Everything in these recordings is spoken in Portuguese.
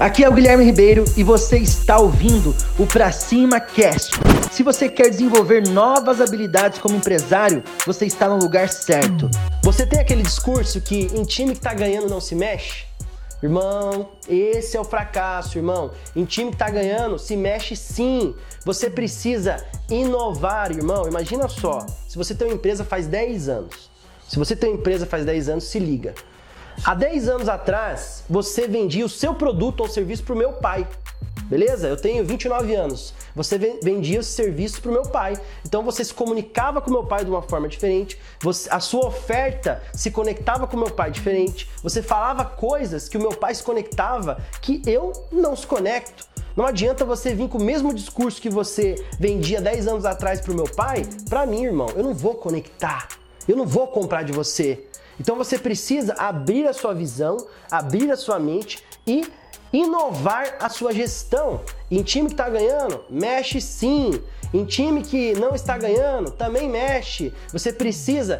Aqui é o Guilherme Ribeiro e você está ouvindo o Pra Cima Cast. Se você quer desenvolver novas habilidades como empresário, você está no lugar certo. Você tem aquele discurso que em time que tá ganhando não se mexe? Irmão, esse é o fracasso, irmão. Em time que tá ganhando, se mexe sim. Você precisa inovar, irmão. Imagina só, se você tem uma empresa faz 10 anos. Se você tem uma empresa faz 10 anos, se liga. Há 10 anos atrás, você vendia o seu produto ou serviço para o meu pai. Beleza? Eu tenho 29 anos. Você vendia os serviços para o meu pai. Então você se comunicava com meu pai de uma forma diferente. Você, a sua oferta se conectava com meu pai diferente. Você falava coisas que o meu pai se conectava que eu não se conecto. Não adianta você vir com o mesmo discurso que você vendia 10 anos atrás para o meu pai. Para mim, irmão, eu não vou conectar. Eu não vou comprar de você. Então você precisa abrir a sua visão, abrir a sua mente e inovar a sua gestão. Em time que está ganhando, mexe sim. Em time que não está ganhando, também mexe. Você precisa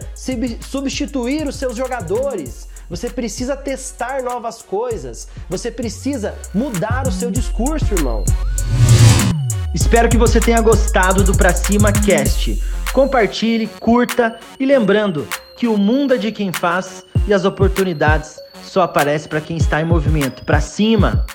substituir os seus jogadores. Você precisa testar novas coisas. Você precisa mudar o seu discurso, irmão. Espero que você tenha gostado do Pra Cima Cast. Compartilhe, curta e lembrando, que o mundo é de quem faz e as oportunidades só aparecem para quem está em movimento. Para cima!